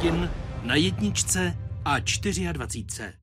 hodin na jedničce a 24.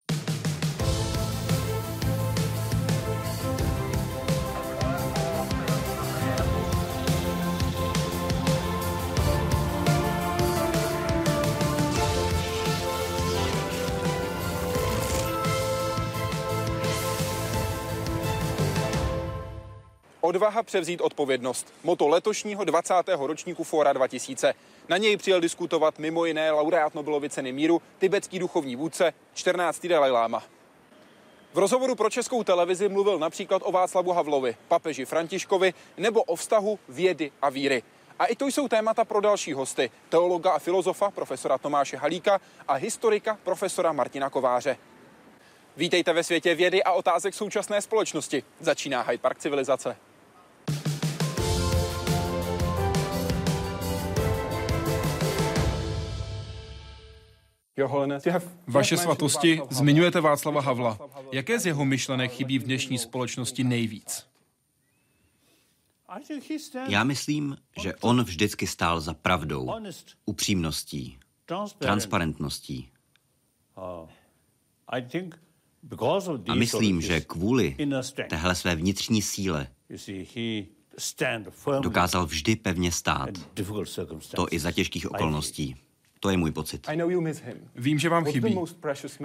Odvaha převzít odpovědnost. Moto letošního 20. ročníku Fora 2000. Na něj přijel diskutovat mimo jiné laureát Nobelovy ceny míru, tibetský duchovní vůdce, 14. Dalaj Lama. V rozhovoru pro českou televizi mluvil například o Václavu Havlovi, papeži Františkovi nebo o vztahu vědy a víry. A i to jsou témata pro další hosty, teologa a filozofa profesora Tomáše Halíka a historika profesora Martina Kováře. Vítejte ve světě vědy a otázek současné společnosti. Začíná Hyde Park civilizace. Vaše svatosti, zmiňujete Václava Havla. Jaké z jeho myšlenek chybí v dnešní společnosti nejvíc? Já myslím, že on vždycky stál za pravdou, upřímností, transparentností. A myslím, že kvůli téhle své vnitřní síle dokázal vždy pevně stát. To i za těžkých okolností. To je můj pocit. Vím, že vám chybí.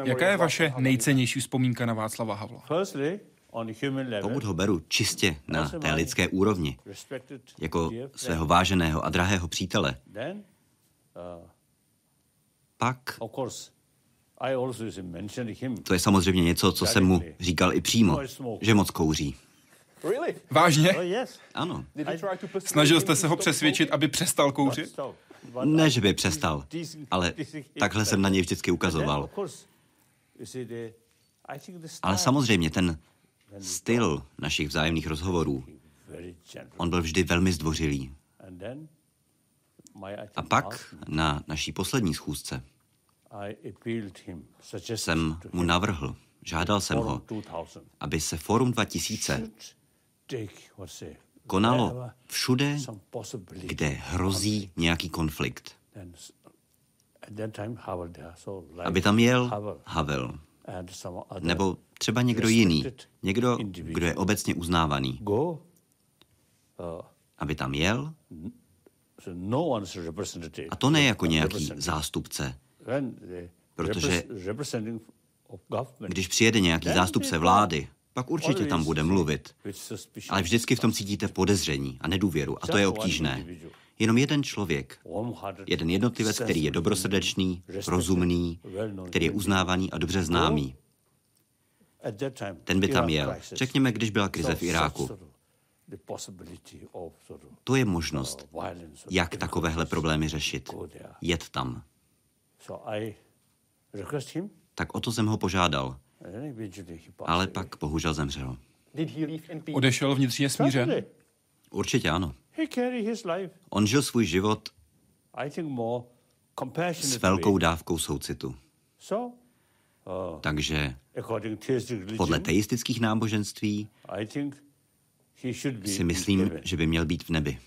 Jaká je vaše nejcennější vzpomínka na Václava Havla? Pokud ho beru čistě na té lidské úrovni, jako svého váženého a drahého přítele, pak to je samozřejmě něco, co jsem mu říkal i přímo, že moc kouří. Vážně? Ano. Snažil jste se ho přesvědčit, aby přestal kouřit? Ne, že by přestal, ale takhle jsem na něj vždycky ukazoval. Ale samozřejmě ten styl našich vzájemných rozhovorů, on byl vždy velmi zdvořilý. A pak na naší poslední schůzce jsem mu navrhl, žádal jsem ho, aby se Forum 2000 konalo všude, kde hrozí nějaký konflikt. Aby tam jel Havel, nebo třeba někdo jiný, někdo, kdo je obecně uznávaný. Aby tam jel, a to ne jako nějaký zástupce, protože když přijede nějaký zástupce vlády, pak určitě tam bude mluvit. Ale vždycky v tom cítíte podezření a nedůvěru a to je obtížné. Jenom jeden člověk, jeden jednotlivec, který je dobrosrdečný, rozumný, který je uznávaný a dobře známý. Ten by tam jel. Řekněme, když byla krize v Iráku. To je možnost, jak takovéhle problémy řešit. Jet tam. Tak o to jsem ho požádal. Ale pak bohužel zemřel. Odešel vnitřně smířen? Určitě ano. On žil svůj život s velkou dávkou soucitu. Takže podle teistických náboženství si myslím, že by měl být v nebi.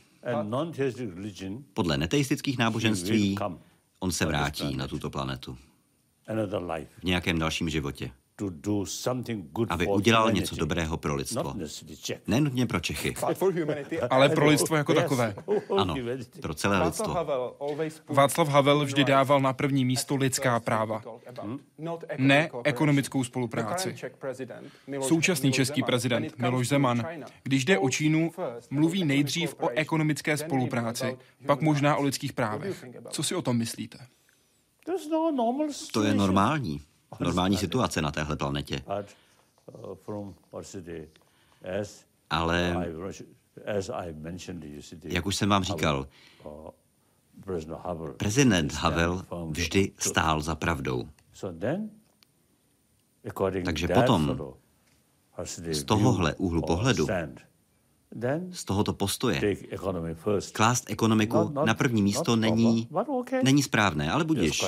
Podle neteistických náboženství on se vrátí na tuto planetu v nějakém dalším životě aby udělal něco dobrého pro lidstvo. Nenutně pro Čechy. Ale pro lidstvo jako takové. Ano, pro celé lidstvo. Václav Havel vždy dával na první místo lidská práva. Ne ekonomickou spolupráci. Současný český prezident Miloš Zeman, když jde o Čínu, mluví nejdřív o ekonomické spolupráci, pak možná o lidských právech. Co si o tom myslíte? To je normální normální situace na téhle planetě. Ale, jak už jsem vám říkal, prezident Havel vždy stál za pravdou. Takže potom z tohohle úhlu pohledu z tohoto postoje. Klást ekonomiku na první místo není, není správné, ale budíš.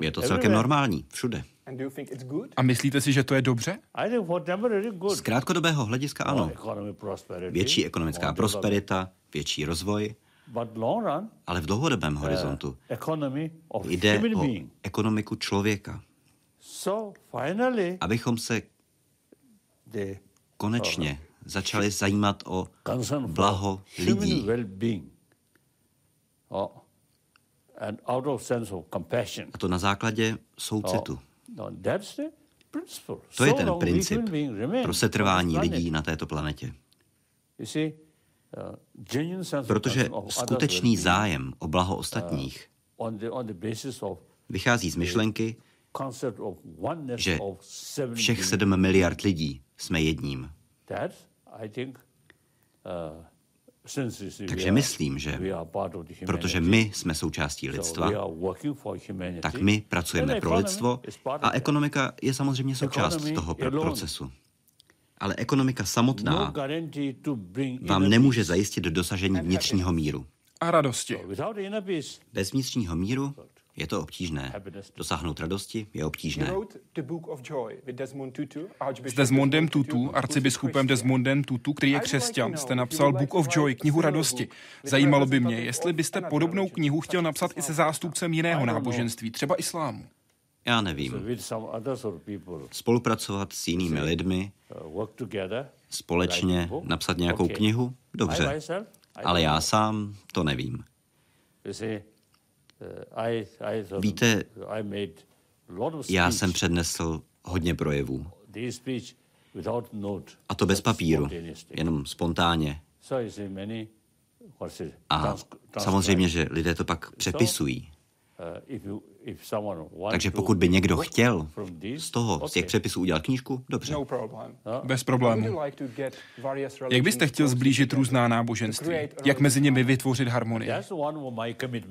Je to celkem normální, všude. A myslíte si, že to je dobře? Z krátkodobého hlediska ano. Větší ekonomická prosperita, větší rozvoj, Ale v dlouhodobém horizontu jde o ekonomiku člověka. Abychom se konečně začali zajímat o blaho lidí. A to na základě soucitu. To je ten princip pro setrvání lidí na této planetě. Protože skutečný zájem o blaho ostatních vychází z myšlenky, že všech sedm miliard lidí jsme jedním. Takže myslím, že protože my jsme součástí lidstva, tak my pracujeme pro lidstvo a ekonomika je samozřejmě součást toho procesu. Ale ekonomika samotná vám nemůže zajistit dosažení vnitřního míru. A radosti. Bez vnitřního míru je to obtížné. Dosáhnout radosti je obtížné. S Desmondem Tutu, arcibiskupem Desmondem Tutu, který je křesťan, jste napsal Book of Joy, knihu radosti. Zajímalo by mě, jestli byste podobnou knihu chtěl napsat i se zástupcem jiného náboženství, třeba islámu. Já nevím. Spolupracovat s jinými lidmi, uh, společně napsat nějakou knihu? Dobře. Ale já sám to nevím. Uh, Víte, já jsem přednesl hodně projevů. A to bez papíru, jenom spontánně. A samozřejmě, že lidé to pak přepisují. Takže pokud by někdo chtěl z toho, z těch přepisů udělat knížku, dobře. No bez problému. Jak byste chtěl zblížit různá náboženství? Jak mezi nimi vytvořit harmonii?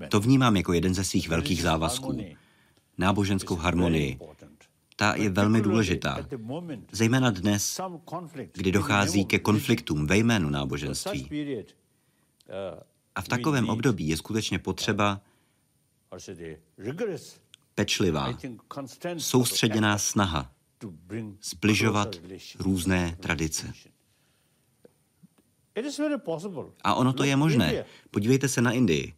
To vnímám jako jeden ze svých velkých závazků. Náboženskou harmonii. Ta je velmi důležitá. Zejména dnes, kdy dochází ke konfliktům ve jménu náboženství. Uh, A v takovém období je skutečně potřeba pečlivá, soustředěná snaha zbližovat různé tradice. A ono to je možné. Podívejte se na Indii.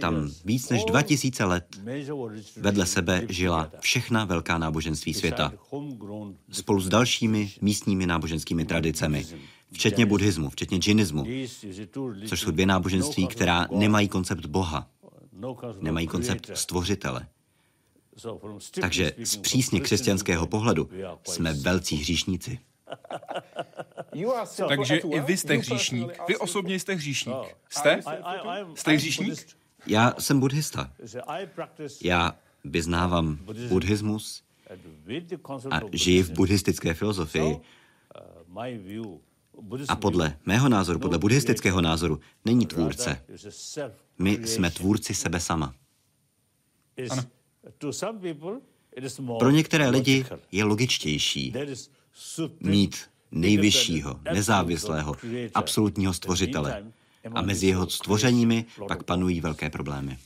Tam víc než 2000 let vedle sebe žila všechna velká náboženství světa. Spolu s dalšími místními náboženskými tradicemi, včetně buddhismu, včetně džinismu, což jsou dvě náboženství, která nemají koncept Boha nemají koncept stvořitele. Takže z přísně křesťanského pohledu jsme velcí hříšníci. Takže i vy jste hříšník. Vy osobně jste hříšník. Jste? Jste hříšník? Já jsem buddhista. Já vyznávám buddhismus a žiji v buddhistické filozofii. A podle mého názoru, podle buddhistického názoru, není tvůrce. My jsme tvůrci sebe sama. Ano. Pro některé lidi je logičtější mít nejvyššího, nezávislého, absolutního stvořitele. A mezi jeho stvořeními pak panují velké problémy.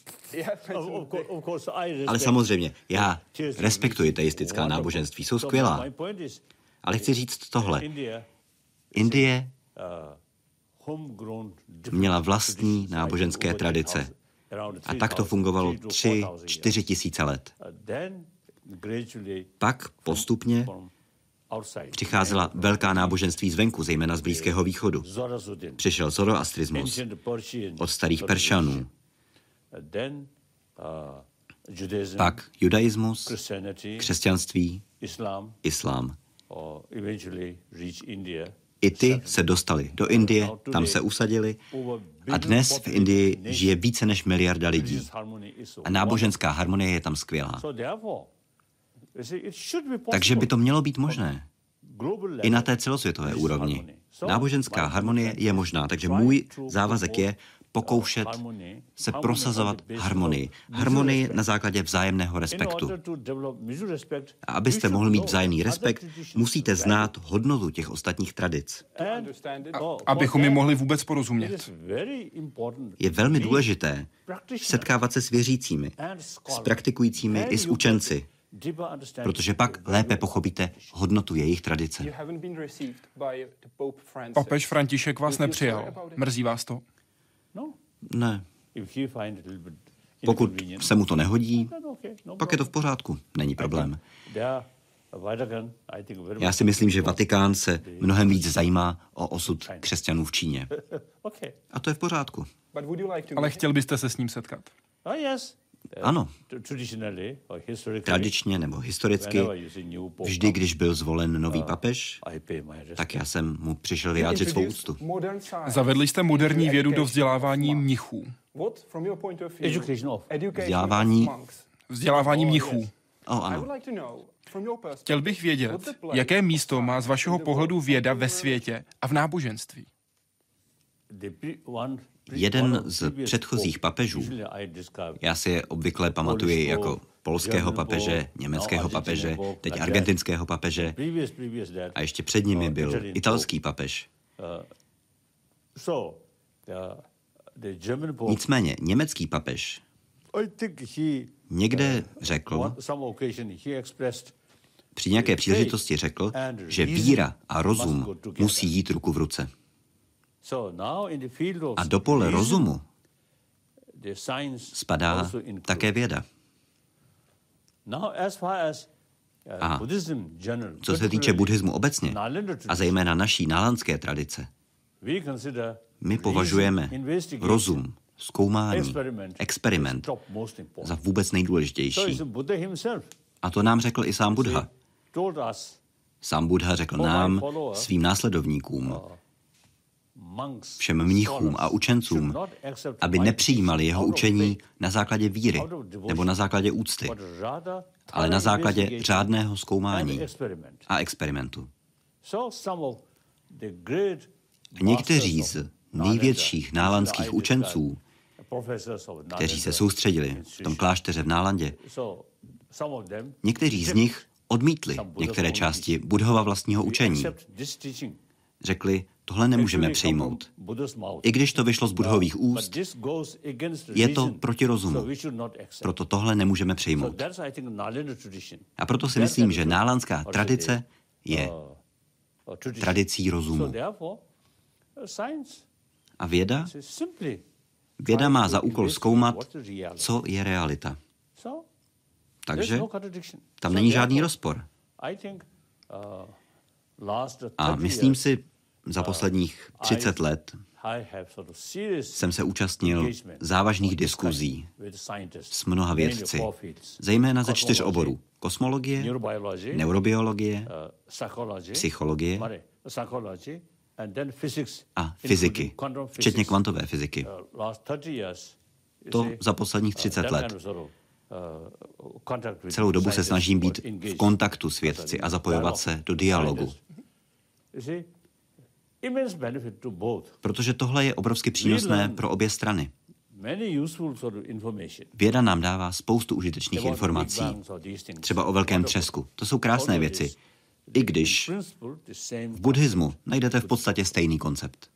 Ale samozřejmě, já respektuji teistická náboženství, jsou skvělá. Ale chci říct tohle. Indie měla vlastní náboženské tradice. A tak to fungovalo tři, čtyři tisíce let. Pak postupně přicházela velká náboženství zvenku, zejména z Blízkého východu. Přišel zoroastrismus od starých Peršanů. Pak judaismus, křesťanství, islám. I ty se dostali do Indie, tam se usadili a dnes v Indii žije více než miliarda lidí. A náboženská harmonie je tam skvělá. Takže by to mělo být možné. I na té celosvětové úrovni. Náboženská harmonie je možná, takže můj závazek je pokoušet se prosazovat harmonii. Harmonii na základě vzájemného respektu. A abyste mohl mít vzájemný respekt, musíte znát hodnotu těch ostatních tradic. A, abychom je mohli vůbec porozumět. Je velmi důležité setkávat se s věřícími, s praktikujícími i s učenci, protože pak lépe pochopíte hodnotu jejich tradice. Papež František vás nepřijal. Mrzí vás to? Ne. Pokud se mu to nehodí, pak je to v pořádku, není problém. Já si myslím, že Vatikán se mnohem víc zajímá o osud křesťanů v Číně. A to je v pořádku. Ale chtěl byste se s ním setkat? Oh, ano. Tradičně nebo historicky, vždy, když byl zvolen nový uh, papež, tak já jsem mu přišel vyjádřit svou úctu. Zavedli jste moderní vědu do vzdělávání mnichů. Vzdělávání... Vzdělávání mnichů. Oh, ano. Chtěl bych vědět, jaké místo má z vašeho pohledu věda ve světě a v náboženství. Jeden z předchozích papežů, já si je obvykle pamatuji jako polského papeže, německého papeže, teď argentinského papeže a ještě před nimi byl italský papež. Nicméně německý papež někde řekl, při nějaké příležitosti řekl, že víra a rozum musí jít ruku v ruce. A do pole rozumu spadá také věda. A co se týče buddhismu obecně, a zejména naší nálandské tradice, my považujeme rozum, zkoumání, experiment za vůbec nejdůležitější. A to nám řekl i sám Buddha. Sám Buddha řekl nám, svým následovníkům, všem mnichům a učencům, aby nepřijímali jeho učení na základě víry nebo na základě úcty, ale na základě řádného zkoumání a experimentu. Někteří z největších nálandských učenců, kteří se soustředili v tom klášteře v Nálandě, někteří z nich odmítli některé části Budhova vlastního učení. Řekli, tohle nemůžeme přijmout. I když to vyšlo z budhových úst, je to proti rozumu. Proto tohle nemůžeme přijmout. A proto si myslím, že nálandská tradice je tradicí rozumu. A věda? Věda má za úkol zkoumat, co je realita. Takže tam není žádný rozpor. A myslím si, za posledních 30 let jsem se účastnil závažných diskuzí s mnoha vědci, zejména ze čtyř oborů. Kosmologie, neurobiologie, psychologie a fyziky, včetně kvantové fyziky. To za posledních 30 let. Celou dobu se snažím být v kontaktu s vědci a zapojovat se do dialogu. Protože tohle je obrovsky přínosné pro obě strany. Věda nám dává spoustu užitečných informací, třeba o velkém třesku. To jsou krásné věci, i když v buddhismu najdete v podstatě stejný koncept.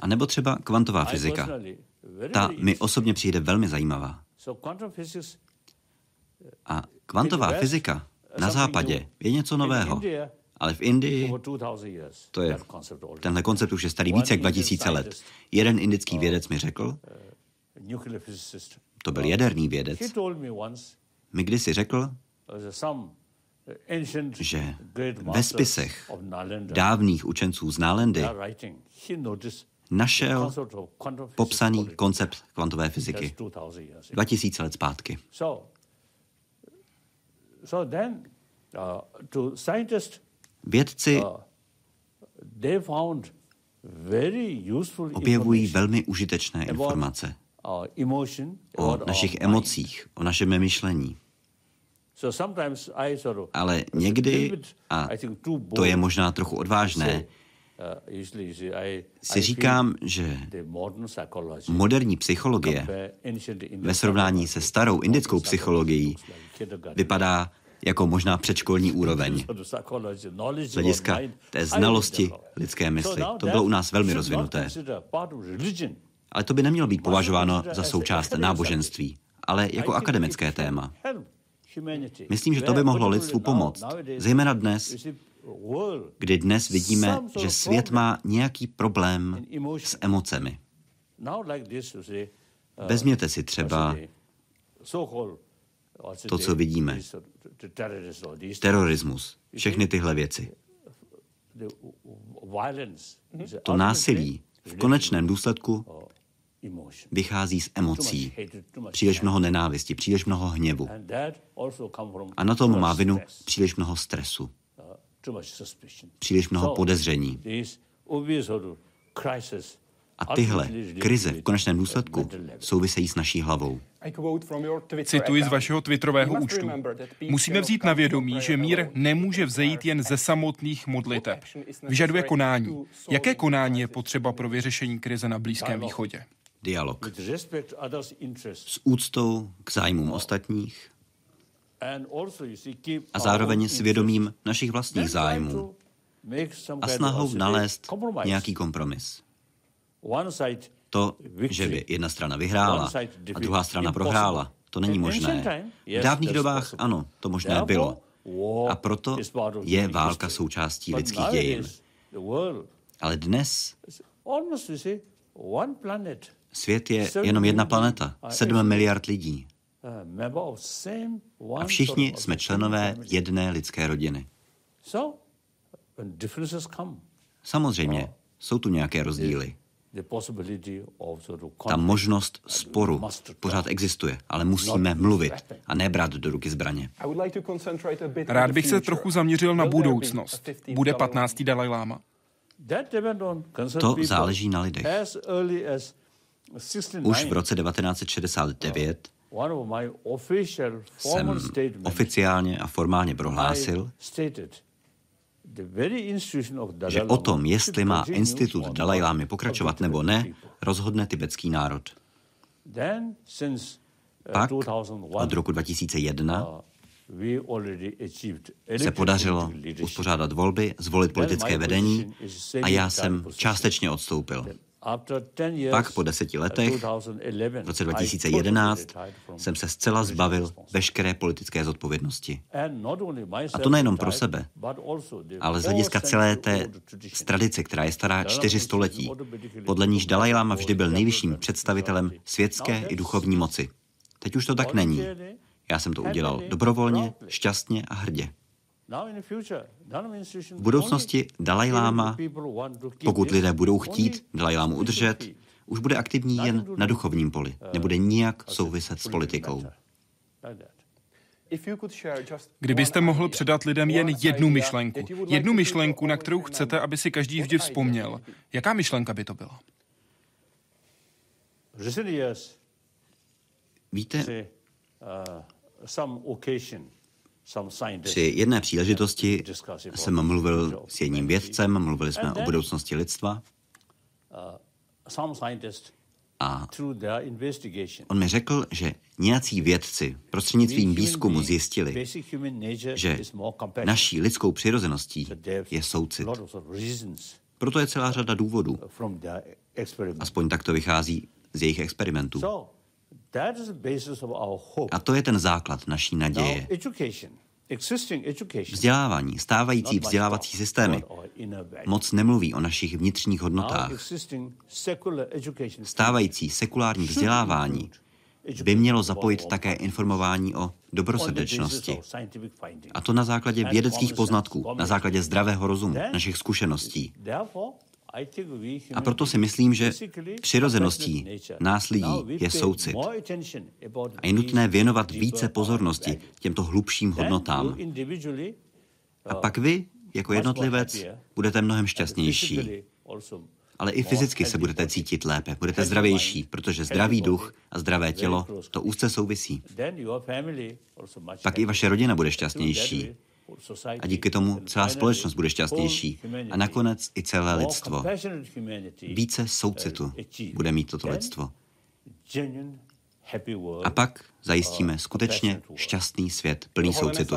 A nebo třeba kvantová fyzika. Ta mi osobně přijde velmi zajímavá. A kvantová fyzika na západě je něco nového. Ale v Indii to je, tenhle koncept už je starý více jak 2000 let. Jeden indický vědec mi řekl, to byl jaderný vědec, mi kdysi řekl, že ve spisech dávných učenců z Nálendy našel popsaný koncept kvantové fyziky 2000 let zpátky. Uh, Vědci uh, objevují velmi užitečné informace o našich emocích, o našem myšlení. Ale někdy, a to je možná trochu odvážné, uh, si říkám, že moderní psychologie ve srovnání se starou indickou psychologií vypadá jako možná předškolní úroveň. Z hlediska té znalosti lidské mysli. To bylo u nás velmi rozvinuté. Ale to by nemělo být považováno za součást náboženství, ale jako akademické téma. Myslím, že to by mohlo lidstvu pomoct, zejména dnes, kdy dnes vidíme, že svět má nějaký problém s emocemi. Vezměte si třeba to, co vidíme. Terorismus, všechny tyhle věci. To násilí v konečném důsledku vychází z emocí. Příliš mnoho nenávisti, příliš mnoho hněvu. A na tom má vinu příliš mnoho stresu. Příliš mnoho podezření. A tyhle krize v konečném důsledku souvisejí s naší hlavou. Cituji z vašeho twitterového účtu. Musíme vzít na vědomí, že mír nemůže vzejít jen ze samotných modliteb. Vyžaduje konání. Jaké konání je potřeba pro vyřešení krize na Blízkém východě? Dialog. S úctou k zájmům ostatních a zároveň s vědomím našich vlastních zájmů a snahou nalézt nějaký kompromis. To, že by jedna strana vyhrála a druhá strana prohrála, to není možné. V dávných dobách ano, to možné bylo. A proto je válka součástí lidských dějin. Ale dnes svět je jenom jedna planeta, sedm miliard lidí. A všichni jsme členové jedné lidské rodiny. Samozřejmě, jsou tu nějaké rozdíly. Ta možnost sporu pořád existuje, ale musíme mluvit a nebrat do ruky zbraně. Rád bych se trochu zaměřil na budoucnost. Bude 15. Dalaj Lama? To záleží na lidech. Už v roce 1969 jsem oficiálně a formálně prohlásil, že o tom, jestli má institut Dalajlámy pokračovat nebo ne, rozhodne tibetský národ. Pak od roku 2001 se podařilo uspořádat volby, zvolit politické vedení a já jsem částečně odstoupil. Pak po deseti letech, v roce 2011, jsem se zcela zbavil veškeré politické zodpovědnosti. A to nejenom pro sebe, ale z hlediska celé té tradice, která je stará čtyři století, podle níž Dalaj Lama vždy byl nejvyšším představitelem světské i duchovní moci. Teď už to tak není. Já jsem to udělal dobrovolně, šťastně a hrdě. V budoucnosti Dalaj Lama, pokud lidé budou chtít Dalaj Lámu udržet, už bude aktivní jen na duchovním poli. Nebude nijak souviset s politikou. Kdybyste mohl předat lidem jen jednu myšlenku, jednu myšlenku, na kterou chcete, aby si každý vždy vzpomněl, jaká myšlenka by to byla? Víte, při jedné příležitosti jsem mluvil s jedním vědcem, mluvili jsme o budoucnosti lidstva. A on mi řekl, že nějací vědci prostřednictvím výzkumu zjistili, že naší lidskou přirozeností je soucit. Proto je celá řada důvodů. Aspoň tak to vychází z jejich experimentů. A to je ten základ naší naděje. Vzdělávání, stávající vzdělávací systémy moc nemluví o našich vnitřních hodnotách. Stávající sekulární vzdělávání by mělo zapojit také informování o dobrosrdečnosti. A to na základě vědeckých poznatků, na základě zdravého rozumu, našich zkušeností. A proto si myslím, že přirozeností nás lidí je soucit. A je nutné věnovat více pozornosti těmto hlubším hodnotám. A pak vy, jako jednotlivec, budete mnohem šťastnější. Ale i fyzicky se budete cítit lépe, budete zdravější, protože zdravý duch a zdravé tělo to úzce souvisí. Pak i vaše rodina bude šťastnější, a díky tomu celá společnost bude šťastnější. A nakonec i celé lidstvo. Více soucitu bude mít toto lidstvo. A pak zajistíme skutečně šťastný svět, plný soucitu.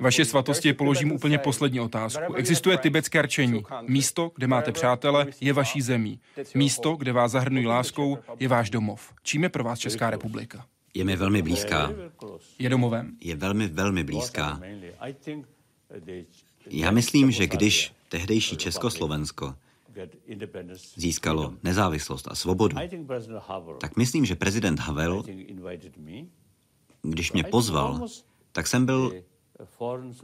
Vaše svatosti položím úplně poslední otázku. Existuje tibetské rčení. Místo, kde máte přátele, je vaší zemí. Místo, kde vás zahrnují láskou, je váš domov. Čím je pro vás Česká republika? Je mi velmi blízká. Je domovem? Je velmi, velmi blízká. Já myslím, že když tehdejší Československo získalo nezávislost a svobodu, tak myslím, že prezident Havel, když mě pozval, tak jsem byl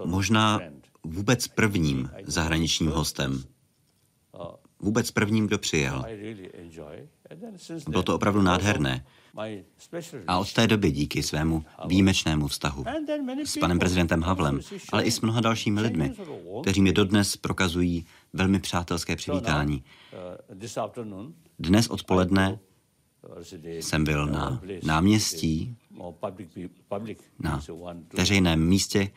možná vůbec prvním zahraničním hostem. Vůbec prvním, kdo přijel. Bylo to opravdu nádherné. A od té doby díky svému výjimečnému vztahu s panem prezidentem Havlem, ale i s mnoha dalšími lidmi, kteří mi dodnes prokazují velmi přátelské přivítání. Dnes odpoledne jsem byl na náměstí, na veřejném místě,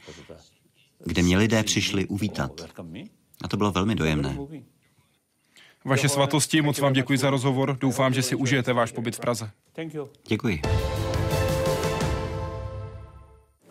kde mě lidé přišli uvítat. A to bylo velmi dojemné. Vaše svatosti, moc vám děkuji za rozhovor. Doufám, že si užijete váš pobyt v Praze. Děkuji.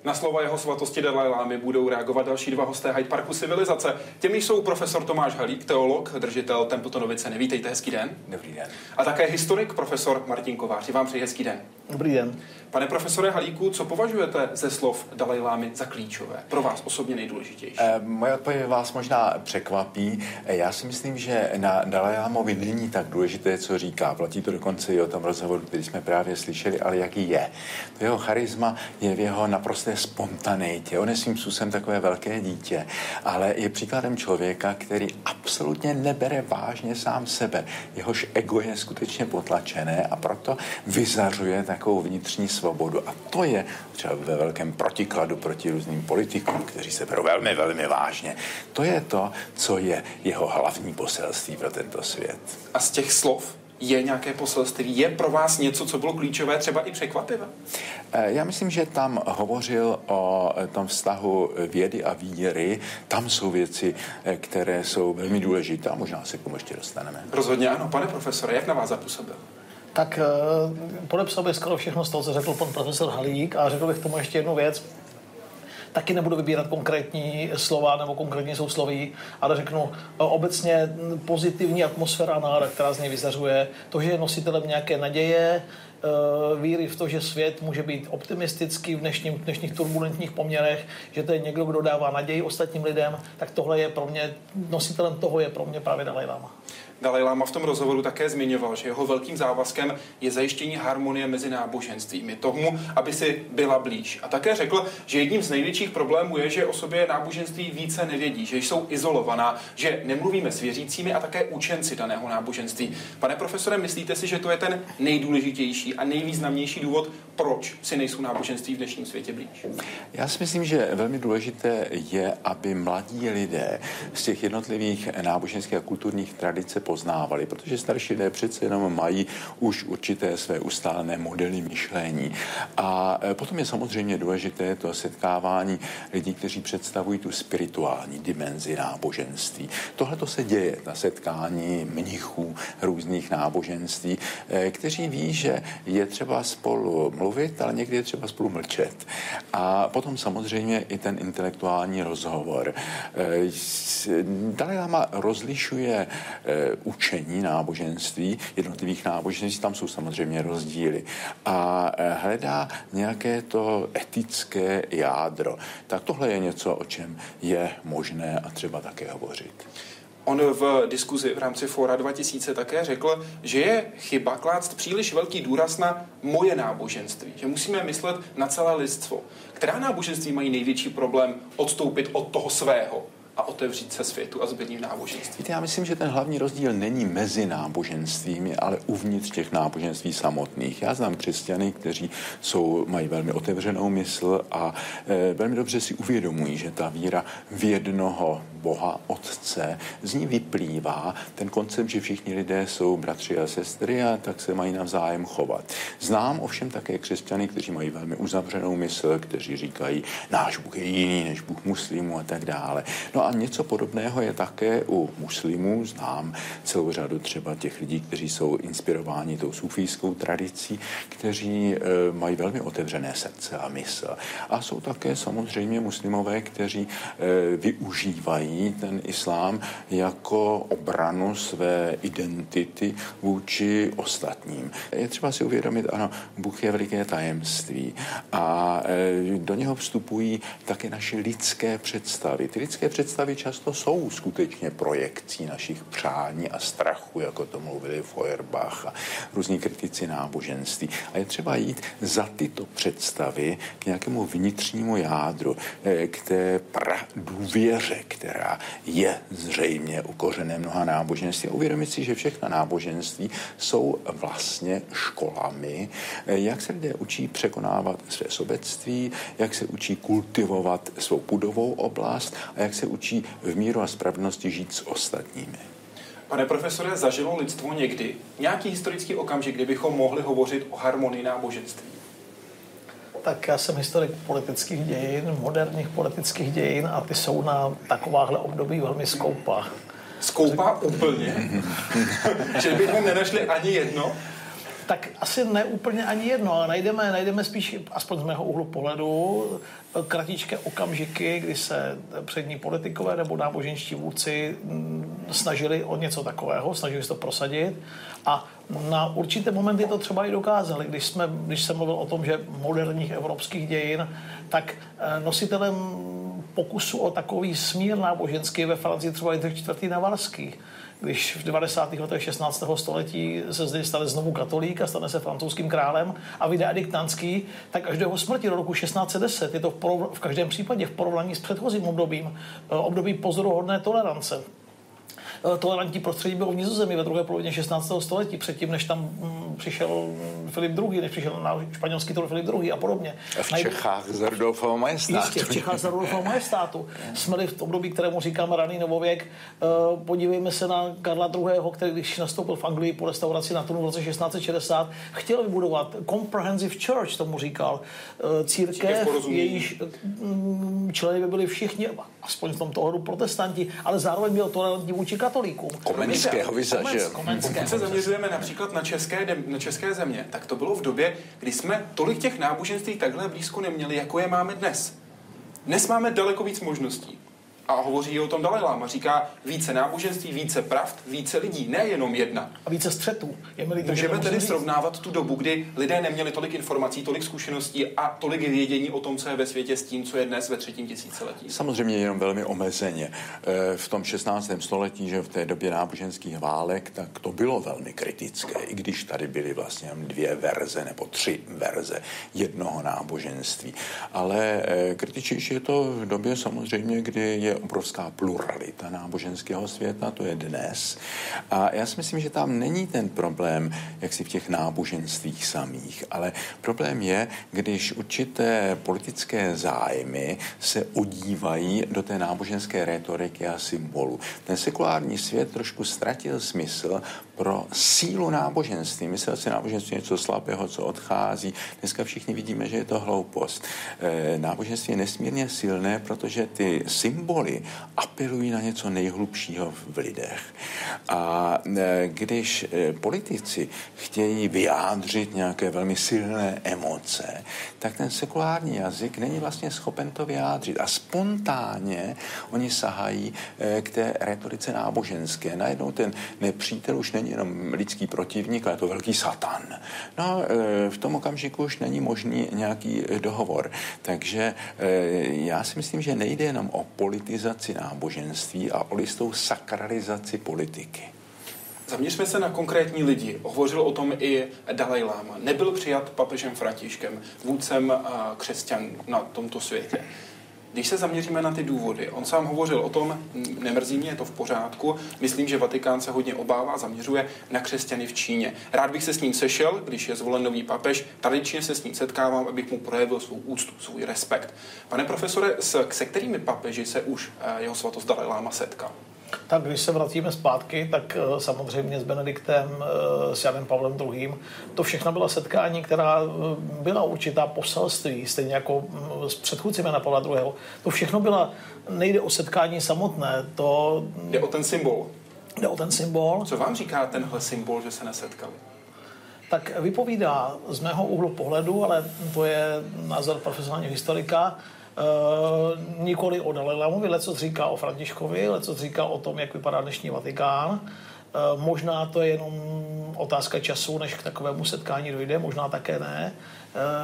Na slova jeho svatosti Dalai Lámy budou reagovat další dva hosté Hyde Parku civilizace. Těmi jsou profesor Tomáš Halík, teolog, držitel Templetonovy ceny. Vítejte, hezký den. Dobrý den. A také historik, profesor Martin Kovář. Vám přeji hezký den. Dobrý den. Pane profesore Halíku, co považujete ze slov Lámy za klíčové? Pro vás osobně nejdůležitější? E, moje odpověď vás možná překvapí. E, já si myslím, že na Lámovi není tak důležité, co říká. Platí to dokonce i o tom rozhovoru, který jsme právě slyšeli, ale jaký je. To jeho charisma je v jeho naprosté spontaneitě. On je svým způsobem takové velké dítě, ale je příkladem člověka, který absolutně nebere vážně sám sebe. Jehož ego je skutečně potlačené a proto vyzařuje takovou vnitřní svobodu. A to je třeba ve velkém protikladu proti různým politikům, kteří se berou velmi, velmi vážně. To je to, co je jeho hlavní poselství pro tento svět. A z těch slov je nějaké poselství? Je pro vás něco, co bylo klíčové, třeba i překvapivé? Eh, já myslím, že tam hovořil o tom vztahu vědy a víry. Tam jsou věci, eh, které jsou velmi důležité a možná se k tomu ještě dostaneme. Rozhodně ano. Pane profesore, jak na vás zapůsobil? Tak eh, podepsal bych skoro všechno z toho, co řekl pan profesor Halík a řekl bych tomu ještě jednu věc. Taky nebudu vybírat konkrétní slova nebo konkrétní sousloví, ale řeknu eh, obecně pozitivní atmosféra národa, která z něj vyzařuje, to, že je nositelem nějaké naděje, Eh, víry v to, že svět může být optimistický v dnešním, v dnešních turbulentních poměrech, že to je někdo, kdo dává naději ostatním lidem, tak tohle je pro mě, nositelem toho je pro mě právě Dalai Lama. Dalai Lama v tom rozhovoru také zmiňoval, že jeho velkým závazkem je zajištění harmonie mezi náboženstvími, tomu, aby si byla blíž. A také řekl, že jedním z největších problémů je, že o sobě náboženství více nevědí, že jsou izolovaná, že nemluvíme s věřícími a také učenci daného náboženství. Pane profesore, myslíte si, že to je ten nejdůležitější a nejvýznamnější důvod, proč si nejsou náboženství v dnešním světě blíž? Já si myslím, že velmi důležité je, aby mladí lidé z těch jednotlivých náboženských a kulturních tradice poznávali, protože starší lidé přece jenom mají už určité své ustálené modely myšlení. A e, potom je samozřejmě důležité to setkávání lidí, kteří představují tu spirituální dimenzi náboženství. Tohle to se děje na setkání mnichů různých náboženství, e, kteří ví, že je třeba spolu mluvit, ale někdy je třeba spolu mlčet. A potom samozřejmě i ten intelektuální rozhovor. E, Dalai Lama rozlišuje učení náboženství, jednotlivých náboženství, tam jsou samozřejmě rozdíly. A e, hledá nějaké to etické jádro. Tak tohle je něco, o čem je možné a třeba také hovořit. On v diskuzi v rámci Fora 2000 také řekl, že je chyba klást příliš velký důraz na moje náboženství, že musíme myslet na celé lidstvo. Která náboženství mají největší problém odstoupit od toho svého? A otevřít se světu a zbylým náboženství. Víte, já myslím, že ten hlavní rozdíl není mezi náboženstvími, ale uvnitř těch náboženství samotných. Já znám křesťany, kteří jsou, mají velmi otevřenou mysl a e, velmi dobře si uvědomují, že ta víra v jednoho Boha, Otce, z ní vyplývá ten koncept, že všichni lidé jsou bratři a sestry a tak se mají navzájem chovat. Znám ovšem také křesťany, kteří mají velmi uzavřenou mysl, kteří říkají, náš Bůh je jiný než Bůh muslimů a tak dále. No a něco podobného je také u muslimů. Znám celou řadu třeba těch lidí, kteří jsou inspirováni tou sufijskou tradicí, kteří e, mají velmi otevřené srdce a mysl. A jsou také samozřejmě muslimové, kteří e, využívají vnímají ten islám jako obranu své identity vůči ostatním. Je třeba si uvědomit, ano, Bůh je veliké tajemství a e, do něho vstupují také naše lidské představy. Ty lidské představy často jsou skutečně projekcí našich přání a strachu, jako to mluvili Feuerbach a různí kritici náboženství. A je třeba jít za tyto představy k nějakému vnitřnímu jádru, e, k té pra důvěře, která je zřejmě u kořené mnoha náboženství. Uvědomit si, že všechna náboženství jsou vlastně školami, jak se lidé učí překonávat své sobectví, jak se učí kultivovat svou pudovou oblast a jak se učí v míru a spravedlnosti žít s ostatními. Pane profesore, zažilo lidstvo někdy nějaký historický okamžik, kdybychom mohli hovořit o harmonii náboženství? Tak já jsem historik politických dějin, moderních politických dějin a ty jsou na takováhle období velmi skoupá. Skoupá úplně? že bychom nenašli ani jedno? Tak asi ne úplně ani jedno, ale najdeme, najdeme spíš, aspoň z mého úhlu pohledu, kratičké okamžiky, kdy se přední politikové nebo náboženští vůdci mm, snažili o něco takového, snažili se to prosadit a na určité momenty to třeba i dokázali. Když, jsme, když jsem mluvil o tom, že moderních evropských dějin, tak eh, nositelem pokusu o takový smír náboženský ve Francii třeba Jindřich IV. Navarský když v 90. letech 16. století se zde stane znovu katolík a stane se francouzským králem a vyjde edikt Nanský, tak až do jeho smrti do roku 1610 je to v, porov, v každém případě v porovnání s předchozím obdobím eh, období pozoruhodné tolerance. Eh, tolerantní prostředí bylo v Nizozemí ve druhé polovině 16. století, předtím, než tam mm, přišel Filip II., než přišel na španělský trůn Filip II. a podobně. V Čechách za Rudolfova majestátu. Jistě, v Čechách za Rudolfova majestátu. Jsme v období, kterému říkáme raný novověk. Eh, podívejme se na Karla II., který když nastoupil v Anglii po restauraci na trůn v roce 1660, chtěl vybudovat comprehensive church, tomu říkal, eh, církev, jejíž mm, členy by byli všichni, aspoň v tomto ohledu protestanti, ale zároveň byl tolerantní vůči katolíkům. Komenského vyzažil. Pokud se zaměřujeme například na české, na české země, tak to bylo v době, kdy jsme tolik těch náboženství takhle blízko neměli, jako je máme dnes. Dnes máme daleko víc možností a hovoří o tom Dalai Lama. Říká více náboženství, více pravd, více lidí, ne jenom jedna. A více střetů. Je mi Můžeme tedy říct. srovnávat tu dobu, kdy lidé neměli tolik informací, tolik zkušeností a tolik vědění o tom, co je ve světě s tím, co je dnes ve třetím tisíciletí. Samozřejmě jenom velmi omezeně. Eh, v tom 16. století, že v té době náboženských válek, tak to bylo velmi kritické, i když tady byly vlastně dvě verze nebo tři verze jednoho náboženství. Ale eh, kritičnější je to v době samozřejmě, kdy je obrovská pluralita náboženského světa, to je dnes. A já si myslím, že tam není ten problém, jak si v těch náboženstvích samých, ale problém je, když určité politické zájmy se odívají do té náboženské retoriky a symbolu. Ten sekulární svět trošku ztratil smysl pro sílu náboženství. Myslel si náboženství něco slabého, co odchází. Dneska všichni vidíme, že je to hloupost. E, náboženství je nesmírně silné, protože ty symboly apelují na něco nejhlubšího v lidech. A e, když e, politici chtějí vyjádřit nějaké velmi silné emoce, tak ten sekulární jazyk není vlastně schopen to vyjádřit. A spontánně oni sahají e, k té retorice náboženské. Najednou ten nepřítel už není jenom lidský protivník, ale je to velký satan. No v tom okamžiku už není možný nějaký dohovor. Takže já si myslím, že nejde jenom o politizaci náboženství a o listou sakralizaci politiky. Zaměřme se na konkrétní lidi. Hovořil o tom i Dalai Lama. Nebyl přijat papežem Františkem, vůdcem křesťanů na tomto světě. Když se zaměříme na ty důvody, on sám hovořil o tom, nemrzí mě, je to v pořádku, myslím, že Vatikán se hodně obává, zaměřuje na křesťany v Číně. Rád bych se s ním sešel, když je zvolen nový papež, tradičně se s ním setkávám, abych mu projevil svou úctu, svůj respekt. Pane profesore, se kterými papeži se už eh, jeho svatost Dalai Lama setkal? Tak když se vracíme zpátky, tak eh, samozřejmě s Benediktem, eh, s Janem Pavlem II. To všechno byla setkání, která eh, byla určitá poselství, stejně jako mm, s předchůdcem Jana Pavla II. To všechno byla, nejde o setkání samotné, to... Jde o ten symbol. Jde o ten symbol. Co vám říká tenhle symbol, že se nesetkali? Tak vypovídá z mého úhlu pohledu, ale to je názor profesionálního historika, Uh, nikoli o Dalajlámovi, co říká o Františkovi, co říká o tom, jak vypadá dnešní Vatikán. Uh, možná to je jenom otázka času, než k takovému setkání dojde, možná také ne.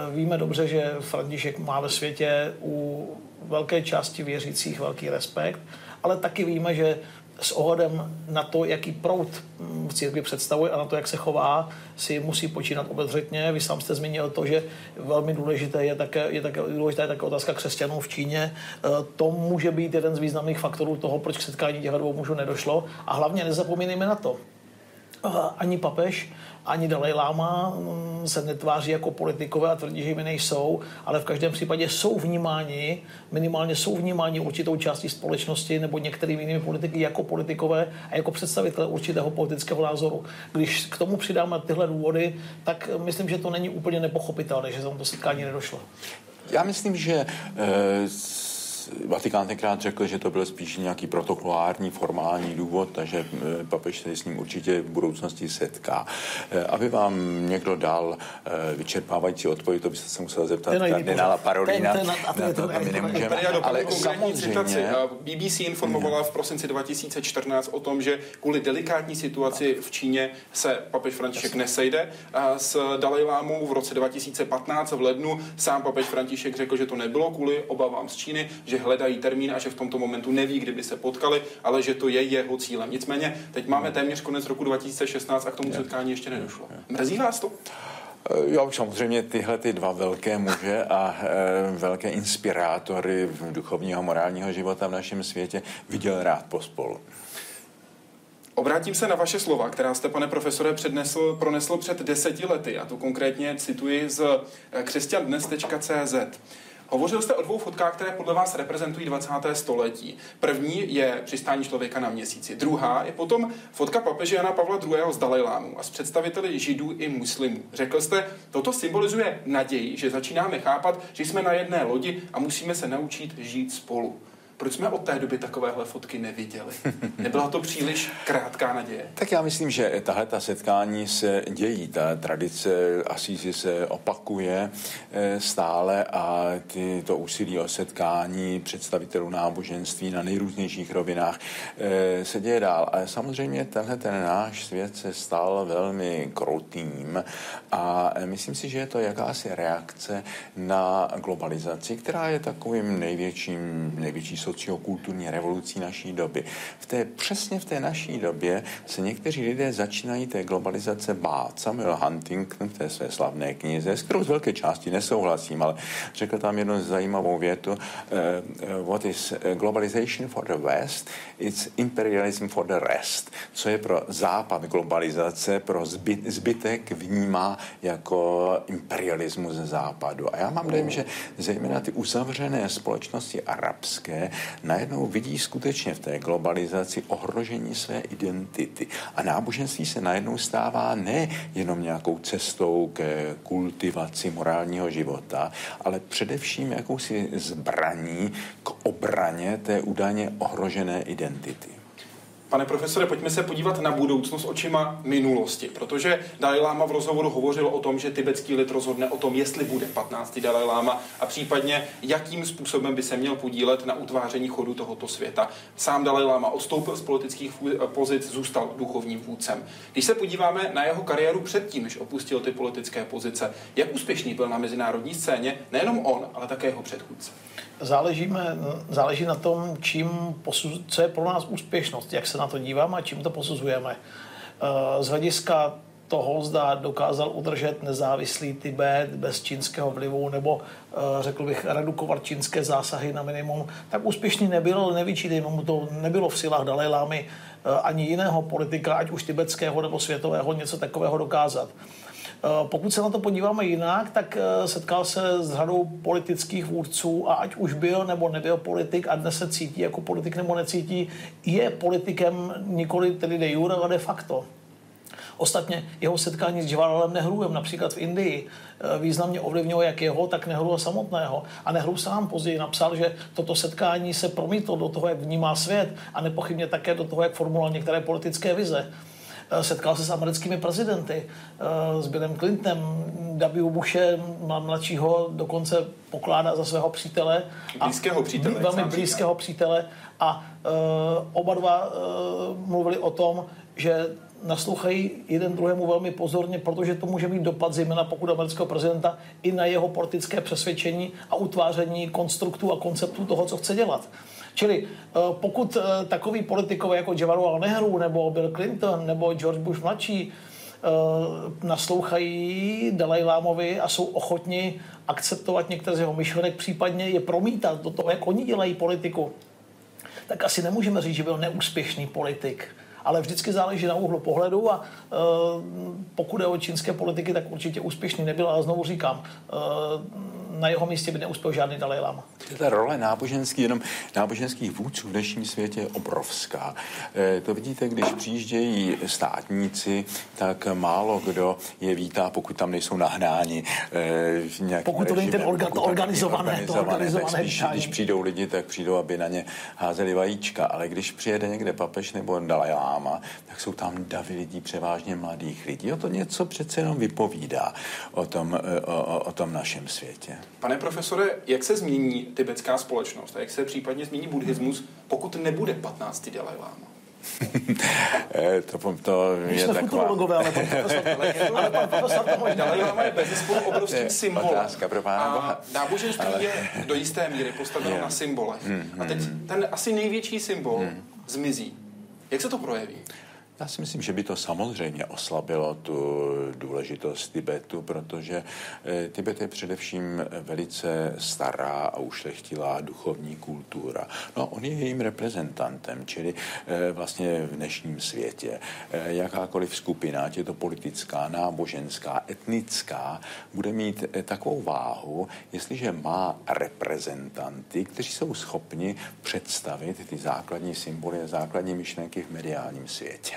Uh, víme dobře, že František má ve světě u velké části věřících velký respekt, ale taky víme, že s ohledem na to, jaký proud v církvi představuje a na to, jak se chová, si musí počínat obezřetně. Vy sám jste zmínil to, že velmi důležité je také, je také, důležitá je také otázka křesťanů v Číně. E, to může být jeden z významných faktorů toho, proč k setkání těch dvou mužů nedošlo. A hlavně nezapomínejme na to, ani papež, ani Dalai Lama mm, se netváří jako politikové a tvrdí, že jimi nejsou, ale v každém případě jsou vnímáni, minimálně jsou vnímáni určitou částí společnosti nebo některými jinými politiky jako politikové a jako představitelé určitého politického názoru. Když k tomu přidáme tyhle důvody, tak myslím, že to není úplně nepochopitelné, že to setkání nedošlo. Já myslím, že e, Vatikán tenkrát řekl, že to byl spíš nějaký protokolární, formální důvod, takže eh, papež se s ním určitě v budoucnosti setká. Eh, aby vám někdo dal eh, vyčerpávající odpověď, to byste se musel zeptat kardinála Parolína. Ten, ten, to, my nemůžeme. Ale samozřejmě... BBC informovala v prosinci 2014 o tom, že kvůli delikátní situaci v Číně se papež František nesejde s Dalajlámou v roce 2015 v lednu. Sám papež František řekl, že to nebylo kvůli obavám z Číny, že hledají termín a že v tomto momentu neví, kdyby se potkali, ale že to je jeho cílem. Nicméně teď máme téměř konec roku 2016 a k tomu setkání ještě nedošlo. Mrzí vás to? Eh, jo, samozřejmě tyhle ty dva velké muže a e, velké inspirátory duchovního morálního života v našem světě viděl rád pospolu. Obrátím se na vaše slova, která jste, pane profesore, přednesl, pronesl před deseti lety. A tu konkrétně cituji z eh, křesťandnes.cz. Hovořil jste o dvou fotkách, které podle vás reprezentují 20. století. První je přistání člověka na měsíci. Druhá je potom fotka papeže Jana Pavla II. z Dalajlámu a s představiteli židů i muslimů. Řekl jste, toto symbolizuje naději, že začínáme chápat, že jsme na jedné lodi a musíme se naučit žít spolu. Proč jsme od té doby takovéhle fotky neviděli? Nebyla to příliš krátká naděje? Tak já myslím, že tahle ta setkání se dějí. Ta tradice asi se opakuje eh, stále a ty, to úsilí o setkání představitelů náboženství na nejrůznějších rovinách eh, se děje dál. Ale samozřejmě tenhle ten náš svět se stal velmi krutým a myslím si, že je to jakási reakce na globalizaci, která je takovým největším, největší sociokulturní revolucí naší doby. V té, přesně v té naší době se někteří lidé začínají té globalizace bát. Samuel Huntington v té své slavné knize, s kterou z velké části nesouhlasím, ale řekl tam jednu zajímavou větu, uh, uh, what is eh, globalization for the West, it's imperialism for the rest. Co je pro západ globalizace, pro zbyt, zbytek vnímá jako imperialismus ze západu. A já mám dojem, že zejména ty uzavřené společnosti arabské najednou vidí skutečně v té globalizaci ohrožení své identity. A náboženství se najednou stává ne jenom nějakou cestou ke kultivaci morálního života, ale především jakousi zbraní k obraně té údajně ohrožené identity. Pane profesore, pojďme se podívat na budoucnost očima minulosti, protože Dalai Lama v rozhovoru hovořil o tom, že tibetský lid rozhodne o tom, jestli bude 15. Dalai Lama a případně jakým způsobem by se měl podílet na utváření chodu tohoto světa. Sám Dalai Lama odstoupil z politických pozic, zůstal duchovním vůdcem. Když se podíváme na jeho kariéru předtím, než opustil ty politické pozice, jak úspěšný byl na mezinárodní scéně nejenom on, ale také jeho předchůdce? Záležíme, záleží na tom, čím posuz, co je pro nás úspěšnost, jak se na to díváme a čím to posuzujeme. Eh, z hlediska toho, zda dokázal udržet nezávislý Tibet bez čínského vlivu nebo, eh, řekl bych, redukovat čínské zásahy na minimum, tak úspěšný nebyl, nevyčítejme mu to, nebylo v silách Dalajlámy eh, ani jiného politika, ať už tibetského nebo světového, něco takového dokázat. Eh, pokud se na to podíváme jinak, tak eh, setkal se s řadou politických vůdců a ať už byl nebo nebyl politik a dnes se cítí jako politik nebo necítí, je politikem nikoli tedy de jure, ale de facto. Ostatně jeho setkání s Jawaharlalem Nehruem například v Indii eh, významně ovlivnilo jak jeho, tak Nehru samotného. A Nehru sám později napsal, že toto setkání se promítlo do toho, jak vnímá svět a nepochybně také do toho, jak formuloval některé politické vize. Eh, setkal se s americkými prezidenty, eh, s Billem Clintonem, W. Bushe mladšího dokonce pokládá za svého přítele. Blízkého přítele. Velmi blízkého přítele. A uh, oba dva mluvili o tom, že naslouchají jeden druhému velmi pozorně, protože to může mít dopad zejména pokud amerického prezidenta i na jeho politické přesvědčení a utváření konstruktů a konceptů toho, co chce dělat. Čili eh, pokud eh, takový politikové jako Jawaharlal Nehru nebo Bill Clinton nebo George Bush mladší eh, naslouchají Dalai Lámovi a jsou ochotni akceptovat některé z jeho myšlenek, případně je promítat do toho, jak oni dělají politiku, tak asi nemůžeme říct, že byl neúspěšný politik. Ale vždycky záleží na úhlu pohledu a e, pokud je o čínské politiky, tak určitě úspěšný nebyl, ale znovu říkám, e, na jeho místě by neuspěl žádný Dalai Lama. Ta role náboženský, jenom náboženských vůdců v dnešním světě je obrovská. E, to vidíte, když přijíždějí státníci, tak málo kdo je vítá, pokud tam nejsou nahnáni. E, pokud to není ten orga, to organizované, organizované, to organizované spíš, když přijdou lidi, tak přijdou, aby na ně házeli vajíčka. Ale když přijede někde papež nebo Dalai Lama, tak jsou tam davy lidí, převážně mladých lidí. O to něco přece jenom vypovídá o tom, e, o, o tom našem světě. Pane profesore, jak se změní tibetská společnost a jak se případně změní buddhismus, pokud nebude 15. Dalai Lama? Eh, to, to je jsme taková... ale pan profesor, ale pan profesor to možná... Dalai Lama je bez obrovským symbolem. Otázka pro pána Boha. náboženství ale... je do jisté míry postaveno na symbolech. Hmm, a teď hmm. ten asi největší symbol hmm. zmizí. Jak se to projeví? Já si myslím, že by to samozřejmě oslabilo tu důležitost Tibetu, protože eh, Tibet je především velice stará a ušlechtilá duchovní kultura. No on je jejím reprezentantem, čili eh, vlastně v dnešním světě. Eh, jakákoliv skupina, ať je to politická, náboženská, etnická, bude mít takovou váhu, jestliže má reprezentanty, kteří jsou schopni představit ty základní symboly a základní myšlenky v mediálním světě.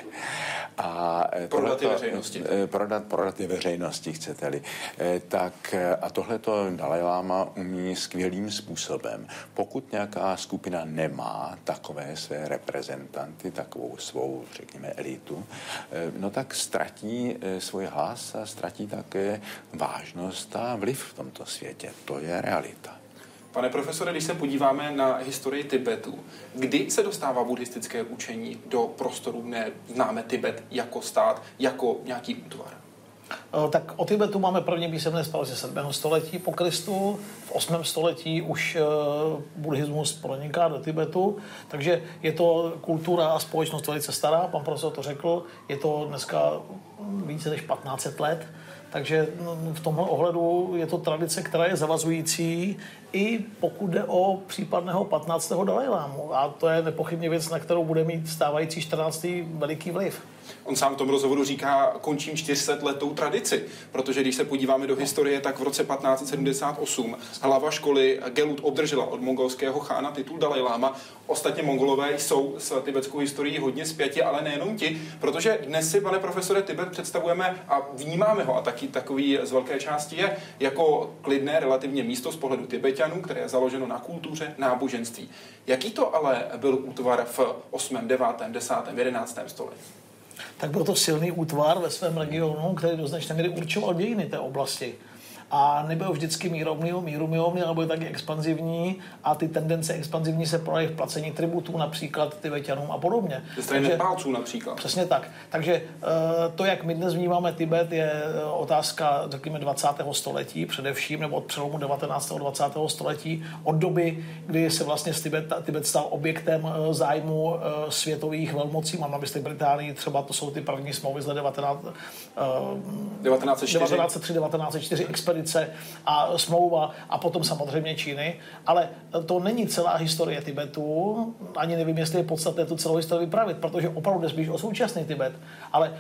A eh, prodat je veřejnosti. Eh, prodat, prodat je veřejnosti, chcete-li. Eh, tak a tohle to Dalai Lama umí skvělým způsobem. Pokud nějaká skupina nemá takové své reprezentanty, takovou svou, řekněme, elitu, no tak ztratí svůj hlas a ztratí také vážnost a vliv v tomto světě. To je realita. Pane profesore, když se podíváme na historii Tibetu, kdy se dostává buddhistické učení do prostoru, ne známe Tibet jako stát, jako nějaký útvar? Eh, tak o Tibetu máme první písemné zprávy ze 7. století po Kristu. V 8. století už uh, buddhismus proniká do Tibetu, takže je to kultura a společnost velice stará, pan profesor to řekl, je to dneska více než 1500 let. Takže v tomhle ohledu je to tradice, která je zavazující, i pokud jde o případného 15. Dalajlámu. A to je nepochybně věc, na kterou bude mít stávající 14. veliký vliv. On sám v tom rozhovoru říká, končím 400 letou tradici, protože když se podíváme do historie, tak v roce 1578 hlava školy Gelut obdržela od mongolského chána titul Dalai Lama. Ostatně mongolové jsou s tibetskou historií hodně zpěti, ale nejenom ti, protože dnes si, pane profesore, Tibet představujeme a vnímáme ho, a taky takový z velké části je, jako klidné relativně místo z pohledu Tibetanů, které je založeno na kultuře, náboženství. Jaký to ale byl útvar v 8., 9., 10., 11. století? Tak byl to silný útvar ve svém regionu, který do značné míry určoval dějiny té oblasti a nebyl vždycky mírovný, míru milovný, ale byl taky expanzivní a ty tendence expanzivní se projeví v placení tributů například Tibetanům a podobně. Ze strany Nepálců například. Přesně tak. Takže eh, to, jak my dnes vnímáme Tibet, je eh, otázka, řekněme, 20. století především, nebo od přelomu 19. a 20. století, od doby, kdy se vlastně Tibet, Tibet stal objektem eh, zájmu světových velmocí, mám na mysli Británii, třeba to jsou ty první smlouvy z 19, 1904. 1903, 1904 expedice expedice a smlouva a potom samozřejmě Číny, ale to není celá historie Tibetu, ani nevím, jestli je podstatné tu celou historii vypravit, protože opravdu jde o současný Tibet, ale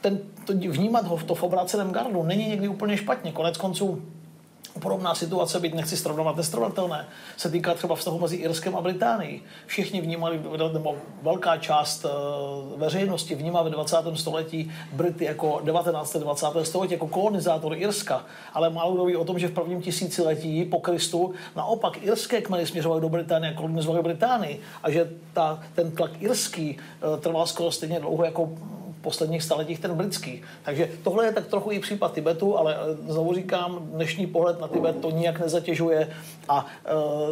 ten, to, vnímat ho v to v obráceném gardu není někdy úplně špatně. Konec konců Podobná situace, byť nechci srovnovat nesrovnatelné, se týká třeba vztahu mezi Irskem a Británií. Všichni vnímali, nebo velká část eh, veřejnosti vnímá ve 20. století Brity jako 19. 20. století jako kolonizátor Irska, ale málo kdo ví o tom, že v prvním tisíciletí po Kristu naopak irské kmeny směřovaly do Británie a kolonizovali Británii a že ta, ten tlak irský eh, trval skoro stejně dlouho jako posledních staletích ten britský. Takže tohle je tak trochu i případ Tibetu, ale znovu říkám, dnešní pohled na Tibet to nijak nezatěžuje a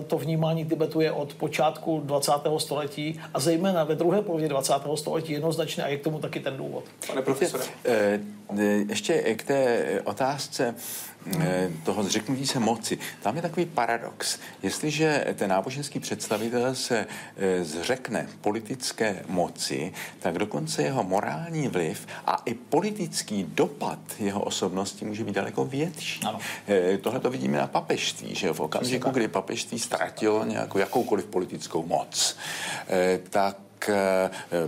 to vnímání Tibetu je od počátku 20. století a zejména ve druhé polovině 20. století jednoznačně a je k tomu taky ten důvod. Pane profesore. Ještě k té otázce Eh, toho zřeknutí se moci. Tam je takový paradox. Jestliže ten náboženský představitel se eh, zřekne politické moci, tak dokonce jeho morální vliv a i politický dopad jeho osobnosti může být daleko větší. Ano. Eh, tohle to vidíme na papežství, že v okamžiku, kdy papežství ztratilo nějakou jakoukoliv politickou moc, tak Eh,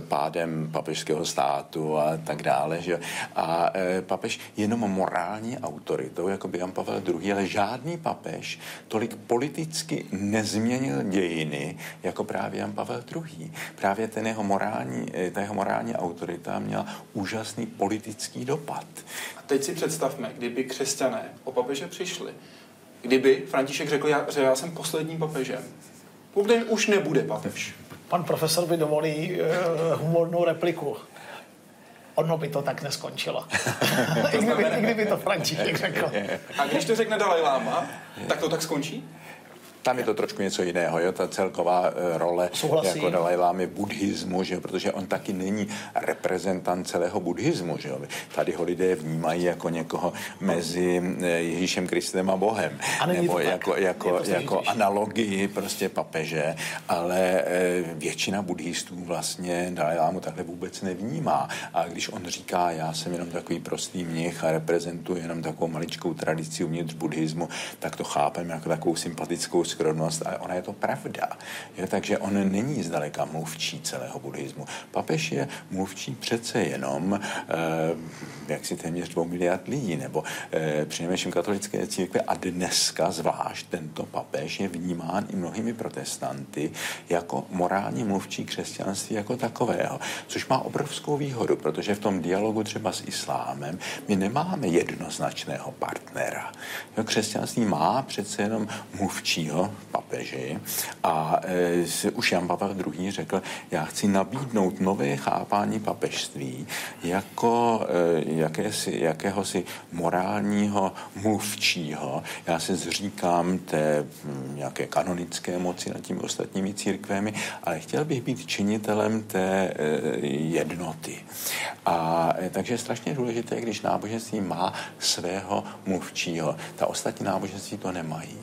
pádem papežského státu a tak dále. Že? A eh, papež jenom morální autoritou, jako by Jan Pavel II, ale žádný papež tolik politicky nezměnil dějiny, jako právě Jan Pavel II. Právě ten jeho morální, eh, ta jeho morální autorita měla úžasný politický dopad. A teď si představme, kdyby křesťané o papeže přišli, kdyby František řekl, já, že já jsem posledním papežem, už nebude papež pan profesor by dovolí uh, humornou repliku. Ono by to tak neskončilo. I, kdyby, I kdyby to František řekl. A když to řekne Dalaj Lama, tak to tak skončí? Tam je to trošku něco jiného, jo? ta celková uh, role Souhlasí. jako Dalai Lámy buddhismu, že? protože on taky není reprezentant celého buddhismu. Že? Tady ho lidé vnímají jako někoho mezi eh, Ježíšem Kristem a Bohem. A nebo jako, jako, jako analogii prostě papeže, ale uh, většina buddhistů vlastně Dalai Lámu takhle vůbec nevnímá. A když on říká, já jsem jenom takový prostý mnich a reprezentuji jenom takovou maličkou tradici uvnitř buddhismu, tak to chápeme jako takovou sympatickou skromnost, ale ona je to pravda. Je, takže on není zdaleka mluvčí celého buddhismu. Papež je mluvčí přece jenom, eh, jak si téměř dvou miliard lidí, nebo eh, přinejmenším katolické církve a dneska zvlášť tento papež je vnímán i mnohými protestanty jako morální mluvčí křesťanství jako takového, což má obrovskou výhodu, protože v tom dialogu třeba s islámem my nemáme jednoznačného partnera. Jo, křesťanství má přece jenom mluvčího, papeži a e, už Jan Pavel II. řekl, já chci nabídnout nové chápání papežství jako e, jakési, jakéhosi morálního mluvčího. Já se zříkám té nějaké kanonické moci nad těmi ostatními církvemi, ale chtěl bych být činitelem té e, jednoty. A e, takže je strašně důležité, když náboženství má svého mluvčího. Ta ostatní náboženství to nemají.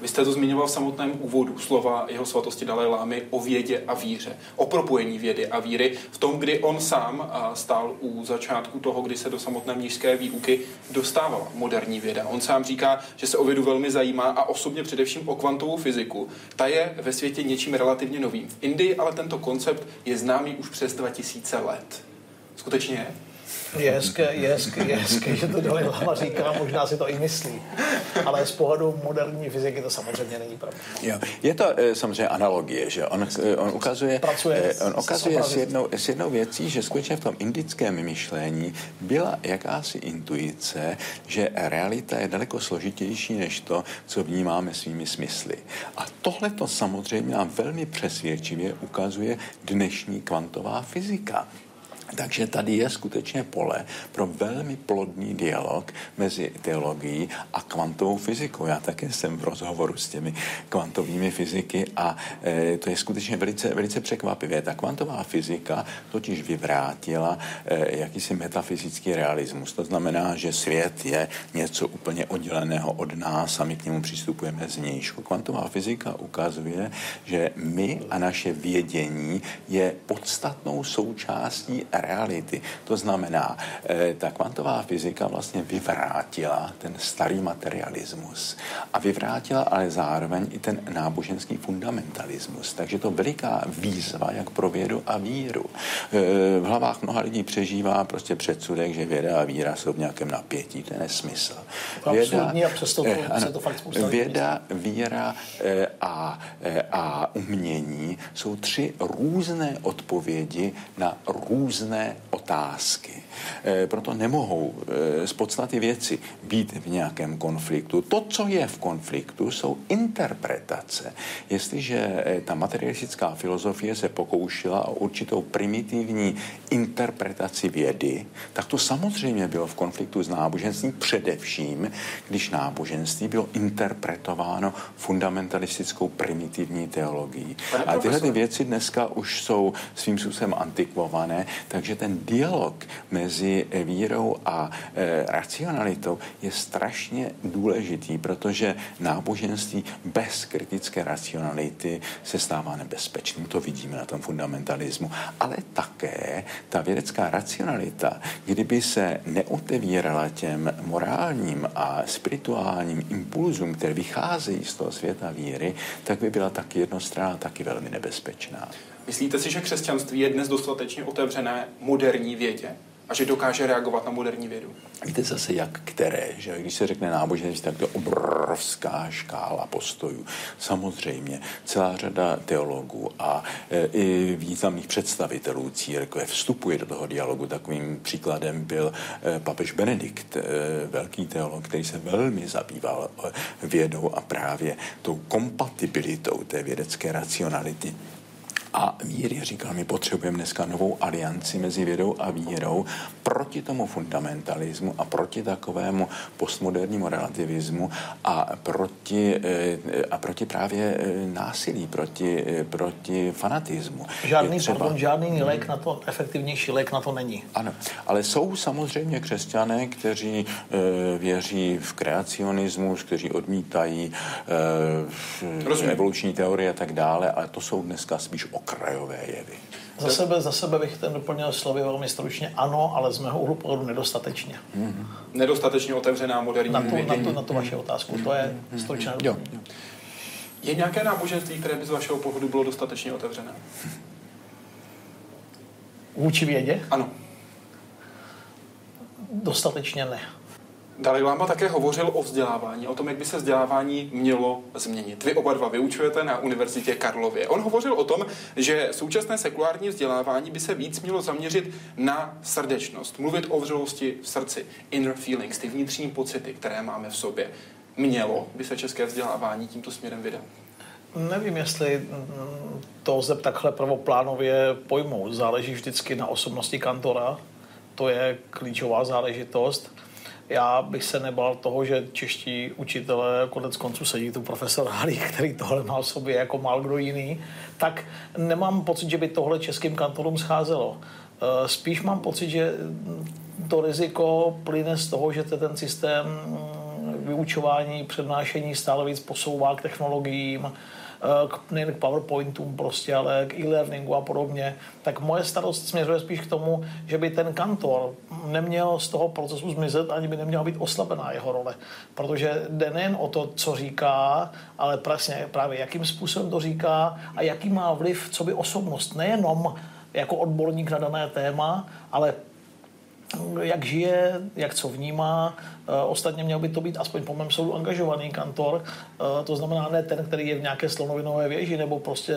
Vy jste to zmiňoval v samotném úvodu slova jeho svatosti Dalai Lámy o vědě a víře, o propojení vědy a víry, v tom, kdy on sám stál u začátku toho, kdy se do samotné mnižské výuky dostávala moderní věda. On sám říká, že se o vědu velmi zajímá a osobně především o kvantovou fyziku. Ta je ve světě něčím relativně novým. V Indii ale tento koncept je známý už přes 2000 let. Skutečně je? Je hezké, je hezké, je hezké, že to Dalai Lama říká, možná si to i myslí. Ale z pohledu moderní fyziky to samozřejmě není pravda. Jo. Je to e, samozřejmě analogie, že on, e, on ukazuje, Pracuje e, on ukazuje s jednou, s jednou věcí, že skutečně v tom indickém myšlení byla jakási intuice, že realita je daleko složitější než to, co vnímáme svými smysly. A tohle to samozřejmě nám velmi přesvědčivě ukazuje dnešní kvantová fyzika. Takže tady je skutečně pole pro velmi plodný dialog mezi teologií a kvantovou fyzikou. Já také jsem v rozhovoru s těmi kvantovými fyziky a e, to je skutečně velice, velice překvapivé. Ta kvantová fyzika totiž vyvrátila e, jakýsi metafyzický realismus. To znamená, že svět je něco úplně odděleného od nás a my k němu přistupujeme zvnějšku. Kvantová fyzika ukazuje, že my a naše vědění je podstatnou součástí reality. To znamená, eh, ta kvantová fyzika vlastně vyvrátila ten starý materialismus a vyvrátila ale zároveň i ten náboženský fundamentalismus. Takže to veliká výzva jak pro vědu a víru. Eh, v hlavách mnoha lidí přežívá prostě předsudek, že věda a víra jsou v nějakém napětí. To je nesmysl. Věda, a přesto to, eh, ano, to fakt věda, víra a, a umění jsou tři různé odpovědi na různé různé otázky. Eh, proto nemohou eh, z podstaty věci být v nějakém konfliktu. To, co je v konfliktu, jsou interpretace. Jestliže eh, ta materialistická filozofie se pokoušela o určitou primitivní interpretaci vědy, tak to samozřejmě bylo v konfliktu s náboženstvím především, když náboženství bylo interpretováno fundamentalistickou primitivní teologií. A tyhle ty věci dneska už jsou svým způsobem antikvované, takže ten dialog mezi vírou a e, racionalitou je strašně důležitý, protože náboženství bez kritické racionality se stává nebezpečným. To vidíme na tom fundamentalismu. Ale také ta vědecká racionalita, kdyby se neotevírala těm morálním a spirituálním impulzům, které vycházejí z toho světa víry, tak by byla taky jednostranná, taky velmi nebezpečná. Myslíte si, že křesťanství je dnes dostatečně otevřené moderní vědě? a že dokáže reagovat na moderní vědu. Víte zase jak které, že když se řekne náboženství, tak to je obrovská škála postojů. Samozřejmě celá řada teologů a e, i významných představitelů církve vstupuje do toho dialogu. Takovým příkladem byl e, papež Benedikt, e, velký teolog, který se velmi zabýval vědou a právě tou kompatibilitou té vědecké racionality a víry. Říkal, my potřebujeme dneska novou alianci mezi vědou a vírou proti tomu fundamentalismu a proti takovému postmodernímu relativismu a proti, eh, a proti právě eh, násilí, proti, eh, proti fanatismu. Žádný, třeba... pardon, žádný lék na to, efektivnější lék na to není. Ano, ale jsou samozřejmě křesťané, kteří věří v kreacionismus, kteří odmítají e, evoluční teorie a tak dále, ale to jsou dneska spíš okrajové jevy. Za sebe, za sebe bych ten doplnil slovy velmi stručně. Ano, ale z mého úhlu pohledu nedostatečně. Mm-hmm. Nedostatečně otevřená moderní na tu, na, tu, na tu vaši otázku. To je mm-hmm. stručné jo. Je nějaké náboženství, které by z vašeho pohledu bylo dostatečně otevřené? Vůči vědě? Ano. Dostatečně ne. Dalai Lama také hovořil o vzdělávání, o tom, jak by se vzdělávání mělo změnit. Vy oba dva vyučujete na Univerzitě Karlově. On hovořil o tom, že současné sekulární vzdělávání by se víc mělo zaměřit na srdečnost, mluvit o vřelosti v srdci, inner feelings, ty vnitřní pocity, které máme v sobě. Mělo by se české vzdělávání tímto směrem vydat? Nevím, jestli to lze takhle prvoplánově pojmout. Záleží vždycky na osobnosti kantora. To je klíčová záležitost já bych se nebal toho, že čeští učitelé, konec konců sedí tu profesor Halík, který tohle má v sobě jako mal kdo jiný, tak nemám pocit, že by tohle českým kantorům scházelo. Eh, spíš mám pocit, že to riziko plyne z toho, že ten systém mm, vyučování, přednášení stále víc posouvá k technologiím, k, nejen k PowerPointům prostě, ale k e-learningu a podobně, tak moje starost směřuje spíš k tomu, že by ten kantor neměl z toho procesu zmizet, ani by neměla být oslabená jeho role. Protože jde nejen o to, co říká, ale přesně právě jakým způsobem to říká a jaký má vliv, co by osobnost, nejenom jako odborník na dané téma, ale jak žije, jak co vnímá. Eh, ostatně měl by to být aspoň po mém soudu angažovaný kantor, eh, to znamená ne ten, který je v nějaké slonovinové věži, nebo prostě,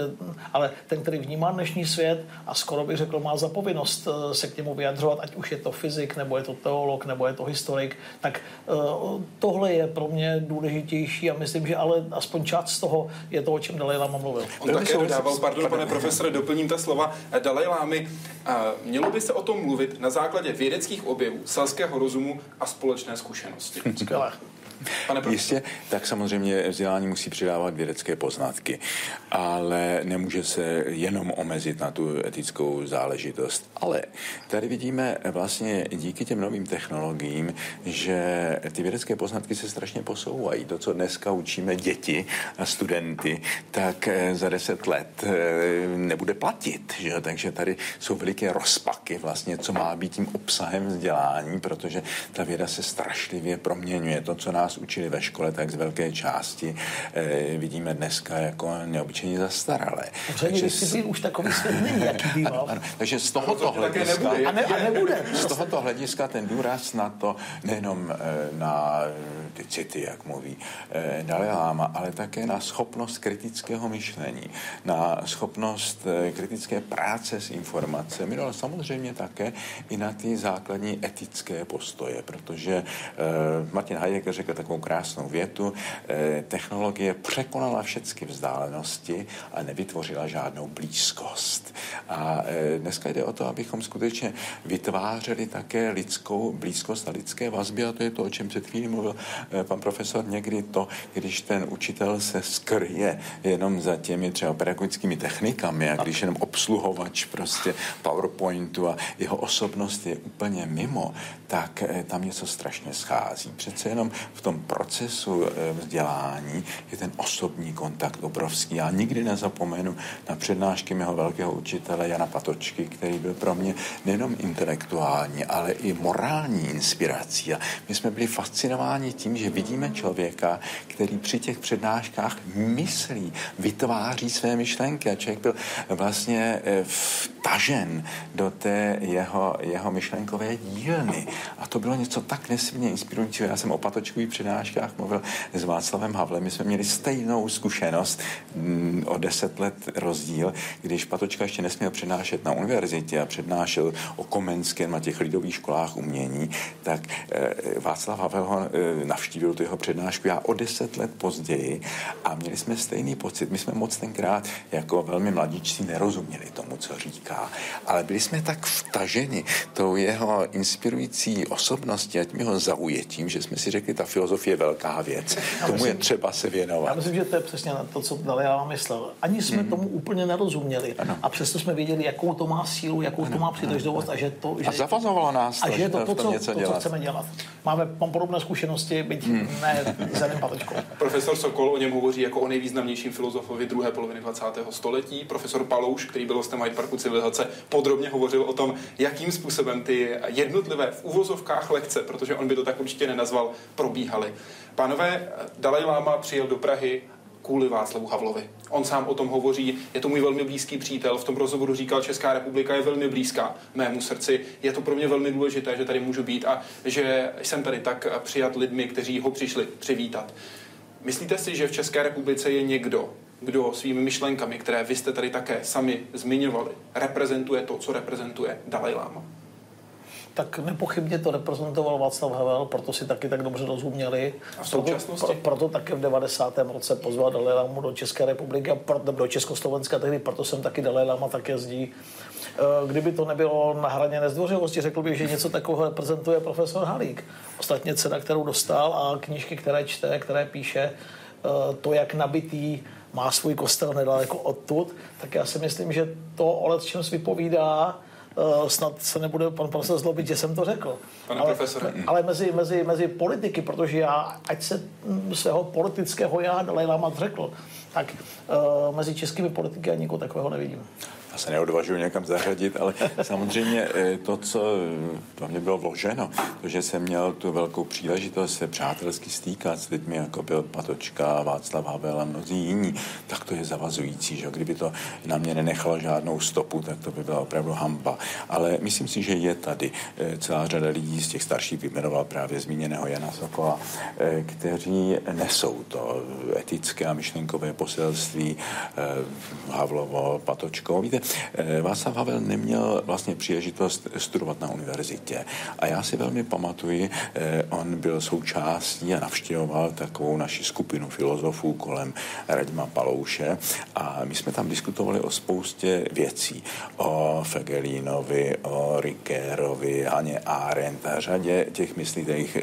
ale ten, který vnímá dnešní svět a skoro bych řekl, má zapovinnost eh, se k němu vyjadřovat, ať už je to fyzik, nebo je to teolog, nebo je to historik, tak tohle je pro mě důležitější a myslím, že ale aspoň část z toho je to, o čem Dalai Lama mluvil. On také dodával, pardon, pane profesore, doplním ta slova Dalai Lámy. Mělo by se o tom mluvit na základě vědeckých vědeckých objevů, selského rozumu a společné zkušenosti. channel students go. Pane Jistě, tak samozřejmě vzdělání musí přidávat vědecké poznatky, ale nemůže se jenom omezit na tu etickou záležitost. Ale tady vidíme vlastně díky těm novým technologiím, že ty vědecké poznatky se strašně posouvají. To, co dneska učíme děti a studenty, tak eh, za deset let eh, nebude platit. Že? Takže tady jsou veliké rozpaky vlastně, co má být tím obsahem vzdělání, protože ta věda se strašlivě proměňuje. To, co nás nás učili ve škole, tak z velké části e, vidíme dneska jako neobyčejně zastaralé. Takže s... už takový svět není, jaký býval. Ano, ano. Takže z tohoto hlediska, a, ne, a nebude. z tohoto hlediska ten důraz na to, nejenom e, na ty city, jak mluví eh, Dalai Lama, ale také na schopnost kritického myšlení, na schopnost eh, kritické práce s informacemi, no ale samozřejmě také i na ty základní etické postoje, protože eh, Martin Hayek řekl takovou krásnou větu, technologie překonala všechny vzdálenosti a nevytvořila žádnou blízkost. A dneska jde o to, abychom skutečně vytvářeli také lidskou blízkost a lidské vazby a to je to, o čem před chvílí mluvil eh, pan profesor, někdy to, když ten učitel se skryje jenom za těmi třeba pedagogickými technikami a když jenom obsluhovač prostě PowerPointu a jeho osobnost je úplně mimo, tak eh, tam něco strašně schází. Přece jenom v tom procesu eh, vzdělání je ten osobní kontakt obrovský. Já nikdy nezapomenu na přednášky mého velkého učitele Jana Patočky, který byl pro mě nejenom intelektuální, ale i morální inspirací. A my jsme byli fascinováni tím, že vidíme člověka, který při těch přednáškách myslí, vytváří své myšlenky a člověk byl vlastně eh, vtažen do té jeho, jeho myšlenkové dílny. A to bylo něco tak nesmírně inspirujícího. Já jsem o patočkových přednáškách mluvil s Václavem Havlem. My jsme měli stejnou zkušenost mm, o deset let rozdíl, když Patočka ještě nesměl přednášet na univerzitě a přednášel o Komenském a těch lidových školách umění, tak eh, Václav Havel ho eh, navštívil tu jeho přednášku já o deset let později a měli jsme stejný pocit. My jsme moc tenkrát jako velmi mladíčci nerozuměli tomu, co říká, ale byli jsme tak vtaženi tou jeho inspirující osobností a tím jeho zaujetím, že jsme si řekli, ta je velká věc. Já tomu myslím, je třeba se věnovat. Já myslím, že to je přesně to, co Dalai Lama myslel. Ani jsme mm-hmm. tomu úplně nerozuměli. Ano. A přesto jsme věděli, jakou to má sílu, jakou ano, to má příležitost a že to... Že, a zavazovalo nás a to, že je to, to, co, něco to, co chceme dělat. Máme podobné zkušenosti, byť hmm. ne s Profesor Sokol o něm hovoří jako o nejvýznamnějším filozofovi druhé poloviny 20. století. Profesor Palouš, který byl hostem Hyde Parku civilizace, podrobně hovořil o tom, jakým způsobem ty jednotlivé v uvozovkách lekce, protože on by to tak určitě nenazval, probíhaly. Pánové, Dalaj Lama přijel do Prahy kvůli Václavu Havlovi. On sám o tom hovoří, je to můj velmi blízký přítel. V tom rozhovoru říkal, Česká republika je velmi blízká mému srdci. Je to pro mě velmi důležité, že tady můžu být a že jsem tady tak přijat lidmi, kteří ho přišli přivítat. Myslíte si, že v České republice je někdo, kdo svými myšlenkami, které vy jste tady také sami zmiňovali, reprezentuje to, co reprezentuje Dalai Lama? Tak nepochybně to reprezentoval Václav Havel, proto si taky tak dobře rozuměli. A v současnosti? Proto, proto také v 90. roce pozval Dalai Lama do České republiky, do Československa tehdy, proto jsem taky Dalai Lama tak jezdí. Eh, kdyby to nebylo na hraně nezdvořilosti, řekl bych, že něco takového reprezentuje profesor Halík. Ostatně cena, kterou dostal a knížky, které čte, které píše, eh, to, jak nabitý má svůj kostel nedaleko odtud, tak já si myslím, že to o čem vypovídá, uh, snad se nebude pan profesor zlobit, že jsem to řekl. Pane ale, profesore. Ale mezi, mezi, mezi politiky, protože já, ať se svého politického já Dalai Lama řekl, tak uh, mezi českými politiky já nikoho takového nevidím já se neodvažuji někam zařadit, ale samozřejmě eh, to, co to mě bylo vloženo, to, že jsem měl tu velkou příležitost se přátelsky stýkat s lidmi, jako byl Patočka, Václav Havel a mnozí jiní, tak to je zavazující. Že? Kdyby to na mě nenechalo žádnou stopu, tak to by byla opravdu hamba. Ale myslím si, že je tady eh, celá řada lidí z těch starších, vyjmenoval právě zmíněného Jana Sokola, eh, kteří nesou to etické a myšlenkové poselství Havlovo, Patočko. Víte, Eh, Václav Havel neměl vlastně příležitost studovat na univerzitě. A já si velmi pamatuji, eh, on byl součástí a navštěvoval takovou naši skupinu filozofů kolem Radima Palouše a my jsme tam diskutovali o spoustě věcí. O Fegelínovi, o Rikérovi, Haně Arendt a řadě těch myslitelých eh,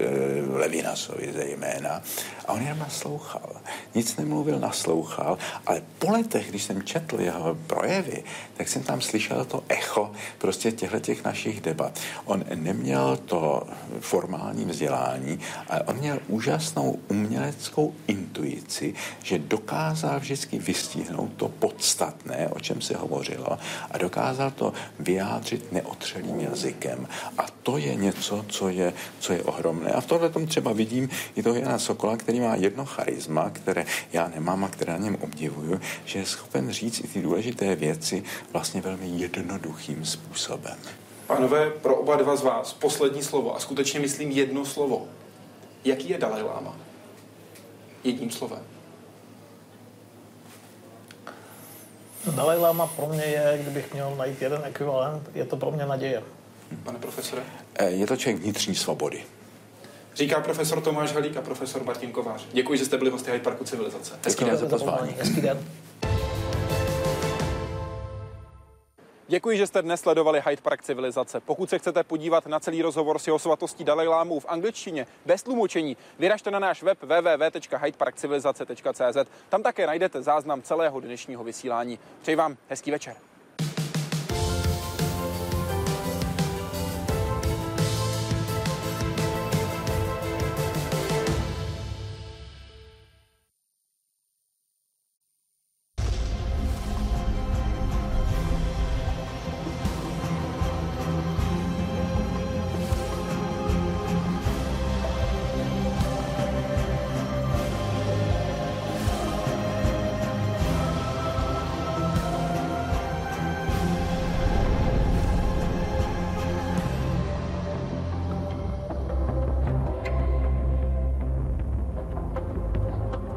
Levinasovi zejména. A on jenom naslouchal. Nic nemluvil, naslouchal, ale po letech, když jsem četl jeho projevy, tak jsem tam slyšel to echo prostě těchto těch našich debat. On neměl to formální vzdělání, ale on měl úžasnou uměleckou intuici, že dokázal vždycky vystihnout to podstatné, o čem se hovořilo, a dokázal to vyjádřit neotřelým jazykem. A to je něco, co je, co je ohromné. A v tohle tom třeba vidím i toho Jana Sokola, který má jedno charisma, které já nemám a které na něm obdivuju, že je schopen říct i ty důležité věci vlastně velmi jednoduchým způsobem. Pánové, pro oba dva z vás poslední slovo a skutečně myslím jedno slovo. Jaký je Dalaj Lama? Jedním slovem. Dalaj Lama pro mě je, kdybych měl najít jeden ekvivalent, je to pro mě naděje. Pane profesore? Eh, je to člověk vnitřní svobody. Říká profesor Tomáš Halík a profesor Martin Kovář. Děkuji, že jste byli hosty Hyde Parku Civilizace. Hezký den za pozvání. Hezký den. Děkuji, že jste dnes sledovali Hyde Park Civilizace. Pokud se chcete podívat na celý rozhovor s jeho svatostí Dalajlámů v angličtině bez tlumočení, vyražte na náš web www.hydeparkcivilizace.cz. Tam také najdete záznam celého dnešního vysílání. Přeji vám hezký večer.